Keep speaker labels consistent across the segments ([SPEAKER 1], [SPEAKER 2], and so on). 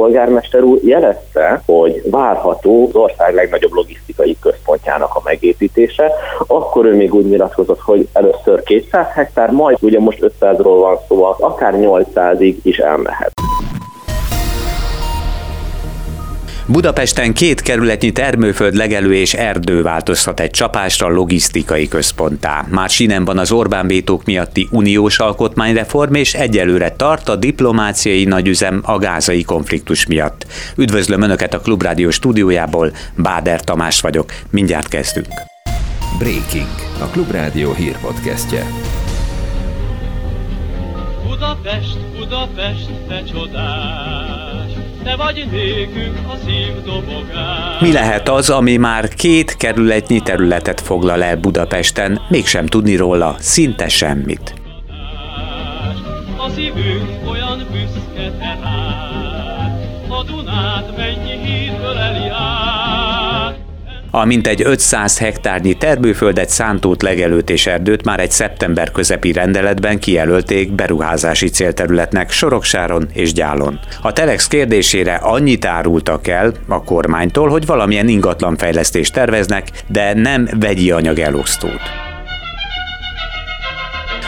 [SPEAKER 1] polgármester úr jelezte, hogy várható az ország legnagyobb logisztikai központjának a megépítése, akkor ő még úgy nyilatkozott, hogy először 200 hektár, majd ugye most 500-ról van szó, akár 800-ig is elmehet.
[SPEAKER 2] Budapesten két kerületnyi termőföld legelő és erdő változhat egy csapásra logisztikai központtá. Már sinem van az Orbán vétók miatti uniós alkotmányreform, és egyelőre tart a diplomáciai nagyüzem a gázai konfliktus miatt. Üdvözlöm Önöket a Klubrádió stúdiójából, Báder Tamás vagyok. Mindjárt kezdünk.
[SPEAKER 3] Breaking, a Klubrádió hírpodcastje.
[SPEAKER 4] Budapest, Budapest, te csodás, te vagy nékünk a szívdobogás.
[SPEAKER 2] Mi lehet az, ami már két kerületnyi területet foglal el Budapesten, mégsem tudni róla szinte semmit?
[SPEAKER 4] A szívünk olyan büszke tehát, a Dunát mennyi hídből eli át,
[SPEAKER 2] a mintegy 500 hektárnyi termőföldet, szántót, legelőt és erdőt már egy szeptember közepi rendeletben kijelölték beruházási célterületnek Soroksáron és Gyálon. A Telex kérdésére annyit árultak el a kormánytól, hogy valamilyen ingatlanfejlesztést terveznek, de nem vegyi anyag elosztót.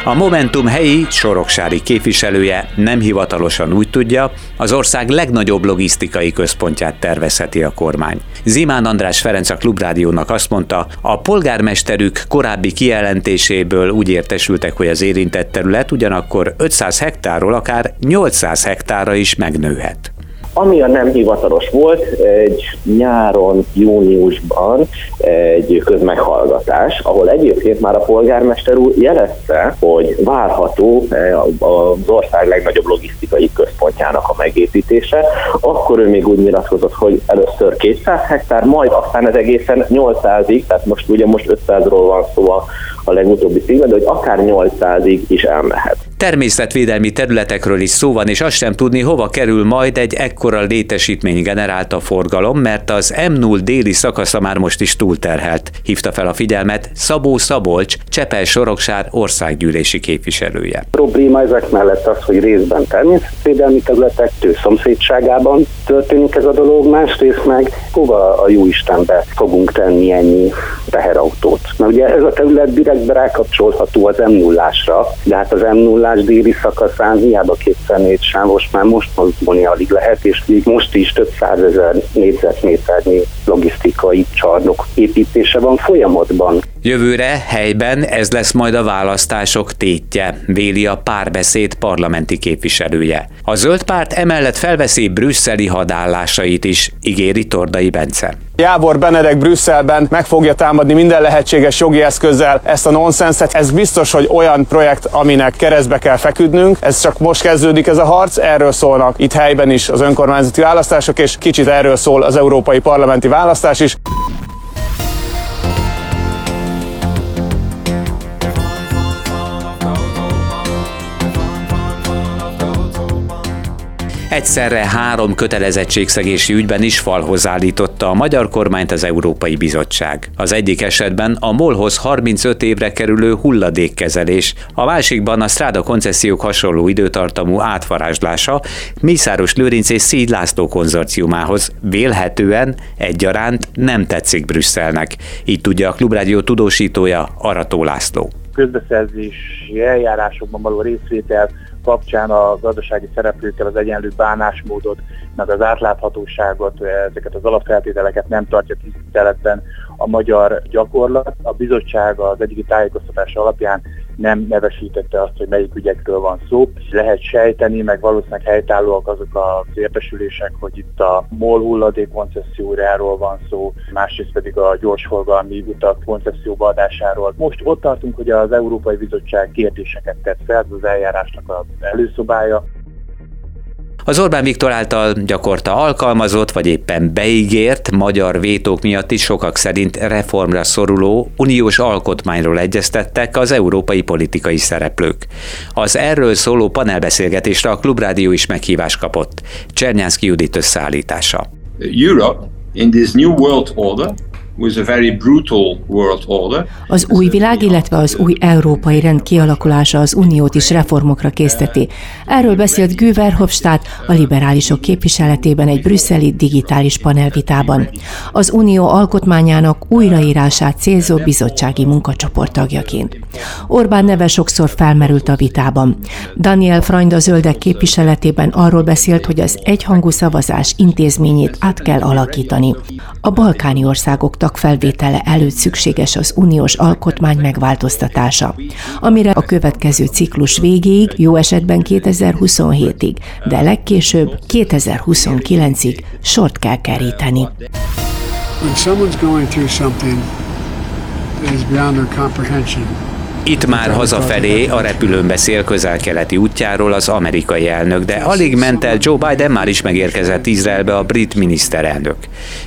[SPEAKER 2] A Momentum helyi soroksári képviselője nem hivatalosan úgy tudja, az ország legnagyobb logisztikai központját tervezheti a kormány. Zimán András Ferenc a Klubrádiónak azt mondta, a polgármesterük korábbi kijelentéséből úgy értesültek, hogy az érintett terület ugyanakkor 500 hektárról akár 800 hektárra is megnőhet.
[SPEAKER 1] Ami a nem hivatalos volt, egy nyáron, júniusban egy közmeghallgatás, ahol egyébként már a polgármester úr jelezte, hogy várható az ország legnagyobb logisztikai központjának a megépítése. Akkor ő még úgy nyilatkozott, hogy először 200 hektár, majd aztán ez egészen 800-ig, tehát most ugye most 500-ról van szó a, legutóbbi címben, de hogy akár 800-ig is elmehet.
[SPEAKER 2] Természetvédelmi területekről is szó van, és azt sem tudni, hova kerül majd egy ekkora létesítmény generálta forgalom, mert az M0 déli szakasza már most is túlterhelt. Hívta fel a figyelmet Szabó Szabolcs, Csepel Soroksár országgyűlési képviselője.
[SPEAKER 5] A probléma ezek mellett az, hogy részben természetvédelmi területek szomszédságában történik ez a dolog, másrészt meg hova a jó Istenbe fogunk tenni ennyi teherautót. Na ugye ez a terület direktbe rákapcsolható az m 0 de hát az m 0 Budapest déli szakaszán hiába kétszer négy sávos, már most mozdulni alig lehet, és még most is több százezer négyzetméternyi logisztikai csarnok építése van folyamatban.
[SPEAKER 2] Jövőre helyben ez lesz majd a választások tétje, véli a párbeszéd parlamenti képviselője. A zöld párt emellett felveszi brüsszeli hadállásait is, ígéri Tordai Bence.
[SPEAKER 6] Jábor Benedek Brüsszelben meg fogja támadni minden lehetséges jogi eszközzel ezt a nonszenszet. Ez biztos, hogy olyan projekt, aminek keresztbe kell feküdnünk. Ez csak most kezdődik ez a harc, erről szólnak itt helyben is az önkormányzati választások, és kicsit erről szól az európai parlamenti választás is.
[SPEAKER 2] Egyszerre három kötelezettségszegési ügyben is falhoz állította a magyar kormányt az Európai Bizottság. Az egyik esetben a molhoz 35 évre kerülő hulladékkezelés, a másikban a Stráda koncesziók hasonló időtartamú átvarázslása Mészáros Lőrinc és Szíd László konzorciumához vélhetően egyaránt nem tetszik Brüsszelnek. Így tudja a Klubrádió tudósítója Arató László
[SPEAKER 7] közbeszerzési eljárásokban való részvétel kapcsán a gazdasági szereplőkkel az egyenlő bánásmódot, meg az átláthatóságot, ezeket az alapfeltételeket nem tartja tiszteletben a magyar gyakorlat. A bizottság az eddigi tájékoztatás alapján nem nevesítette azt, hogy melyik ügyekről van szó. Lehet sejteni, meg valószínűleg helytállóak azok az értesülések, hogy itt a MOL hulladék koncessziójáról van szó, másrészt pedig a gyorsforgalmi utak koncesszióba adásáról. Most ott tartunk, hogy az Európai Bizottság kérdéseket tett fel, az eljárásnak az előszobája,
[SPEAKER 2] az Orbán Viktor által gyakorta alkalmazott, vagy éppen beígért magyar vétók miatt is sokak szerint reformra szoruló uniós alkotmányról egyeztettek az európai politikai szereplők. Az erről szóló panelbeszélgetésre a Klubrádió is meghívást kapott. Csernyánszki Judit összeállítása.
[SPEAKER 8] Europe in this new world order Az új világ, illetve az új európai rend kialakulása az uniót is reformokra készteti. Erről beszélt Guy Verhofstadt a liberálisok képviseletében egy brüsszeli digitális panelvitában. Az unió alkotmányának újraírását célzó bizottsági munkacsoport tagjaként. Orbán neve sokszor felmerült a vitában. Daniel Freund a zöldek képviseletében arról beszélt, hogy az egyhangú szavazás intézményét át kell alakítani. A balkáni országok tagfelvétele előtt szükséges az uniós alkotmány megváltoztatása, amire a következő ciklus végéig, jó esetben 2027-ig, de legkésőbb 2029-ig sort kell keríteni. When someone's going through something that is beyond their comprehension,
[SPEAKER 2] itt már hazafelé a repülőn beszél közel-keleti útjáról az amerikai elnök, de alig ment el Joe Biden, már is megérkezett Izraelbe a brit miniszterelnök.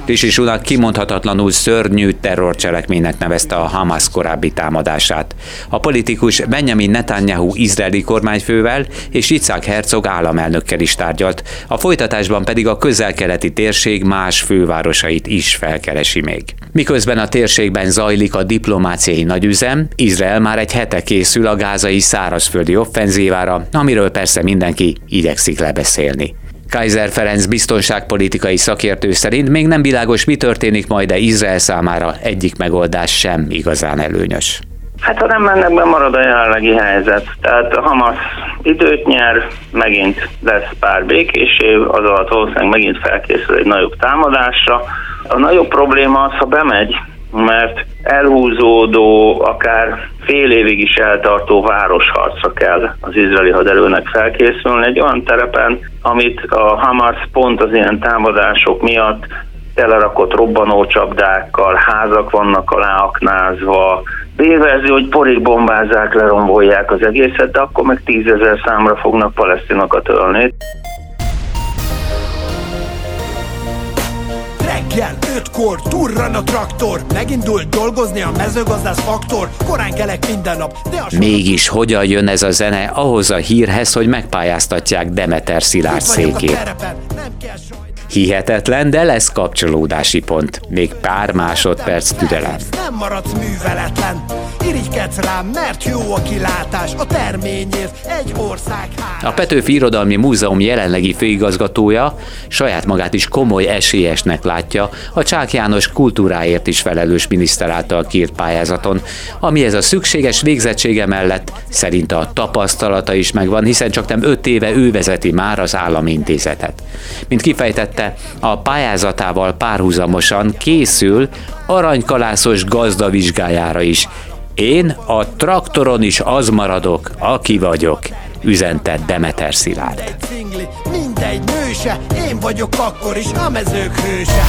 [SPEAKER 2] Rishi Sunak kimondhatatlanul szörnyű terrorcselekménynek nevezte a Hamas korábbi támadását. A politikus Benjamin Netanyahu izraeli kormányfővel és Yitzhak Herzog államelnökkel is tárgyalt, a folytatásban pedig a közel-keleti térség más fővárosait is felkeresi még. Miközben a térségben zajlik a diplomáciai nagyüzem, Izrael már egy hete készül a gázai szárazföldi offenzívára, amiről persze mindenki igyekszik lebeszélni. Kaiser Ferenc biztonságpolitikai szakértő szerint még nem világos, mi történik majd, de Izrael számára egyik megoldás sem igazán előnyös.
[SPEAKER 9] Hát ha nem mennek be, marad a jelenlegi helyzet. Tehát a Hamas időt nyer, megint lesz pár békés év, az alatt valószínűleg megint felkészül egy nagyobb támadásra. A nagyobb probléma az, ha bemegy, mert elhúzódó, akár fél évig is eltartó városharcra kell az izraeli haderőnek felkészülni. Egy olyan terepen, amit a Hamas pont az ilyen támadások miatt telerakott robbanócsapdákkal, házak vannak aláaknázva, B-verzió, hogy porig bombázzák, lerombolják az egészet, de akkor meg tízezer számra fognak palesztinokat ölni.
[SPEAKER 10] Reggel ötkor turran a traktor Megindult dolgozni a mezőgazdász faktor Korán kelek minden nap de a
[SPEAKER 2] Mégis hogyan jön ez a zene ahhoz a hírhez, hogy megpályáztatják Demeter Szilárd székét? Hihetetlen, de lesz kapcsolódási pont. Még pár másodperc türelem.
[SPEAKER 10] Nem maradsz műveletlen, irigykedsz rám, mert jó a kilátás, a terményért egy ország
[SPEAKER 2] hálás. A Petőfi Irodalmi Múzeum jelenlegi főigazgatója saját magát is komoly esélyesnek látja a Csák János kultúráért is felelős miniszter által kírt pályázaton, ami ez a szükséges végzettsége mellett szerint a tapasztalata is megvan, hiszen csak nem öt éve ő vezeti már az állami intézetet. Mint kifejtette, a pályázatával párhuzamosan készül aranykalászos gazda vizsgájára is. Én a traktoron is az maradok, aki vagyok, üzente Demeter Szilárd. Mindegy nőse, én vagyok akkor is a mezők hőse.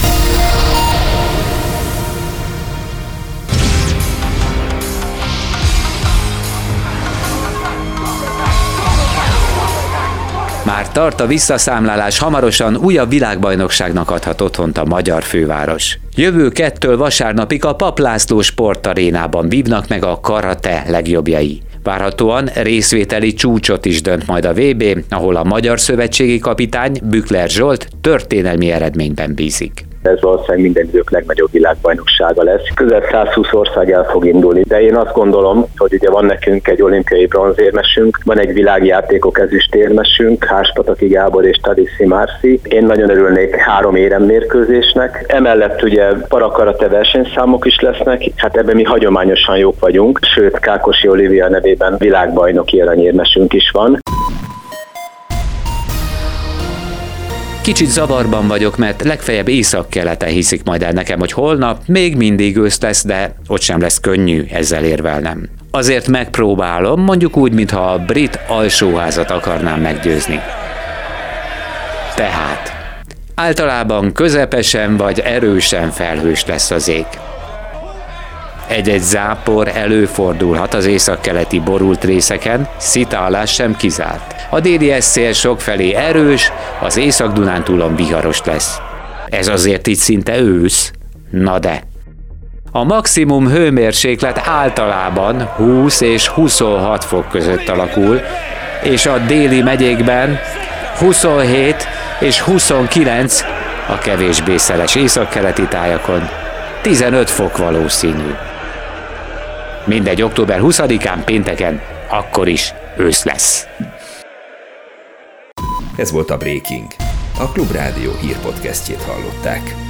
[SPEAKER 2] Már tart a visszaszámlálás, hamarosan újabb világbajnokságnak adhat otthont a magyar főváros. Jövő kettől vasárnapig a Paplászló sportarénában vívnak meg a karate legjobbjai. Várhatóan részvételi csúcsot is dönt majd a VB, ahol a magyar szövetségi kapitány Bükler Zsolt történelmi eredményben bízik
[SPEAKER 5] ez valószínűleg minden idők legnagyobb világbajnoksága lesz. Közel 120 ország el fog indulni, de én azt gondolom, hogy ugye van nekünk egy olimpiai bronzérmesünk, van egy világjátékok ezüstérmesünk, Háspataki Gábor és Tadiszi Márci. Én nagyon örülnék három érem mérkőzésnek. Emellett ugye parakarate versenyszámok is lesznek, hát ebben mi hagyományosan jók vagyunk, sőt Kákosi Olivia nevében világbajnoki aranyérmesünk is van.
[SPEAKER 2] Kicsit zavarban vagyok, mert legfeljebb észak-keleten hiszik majd el nekem, hogy holnap még mindig ősz lesz, de ott sem lesz könnyű ezzel érvelnem. Azért megpróbálom, mondjuk úgy, mintha a brit alsóházat akarnám meggyőzni. Tehát, általában közepesen vagy erősen felhős lesz az ég. Egy-egy zápor előfordulhat az északkeleti borult részeken, szitálás sem kizárt. A déli szél sokfelé erős, az észak-dunántúlon viharos lesz. Ez azért itt szinte ősz. Na de. A maximum hőmérséklet általában 20 és 26 fok között alakul, és a déli megyékben 27 és 29 a kevésbé szeles északkeleti tájakon 15 fok valószínű. Mindegy, október 20-án pénteken, akkor is ősz lesz.
[SPEAKER 3] Ez volt a Breaking. A Klubrádió hírpodcastjét hallották.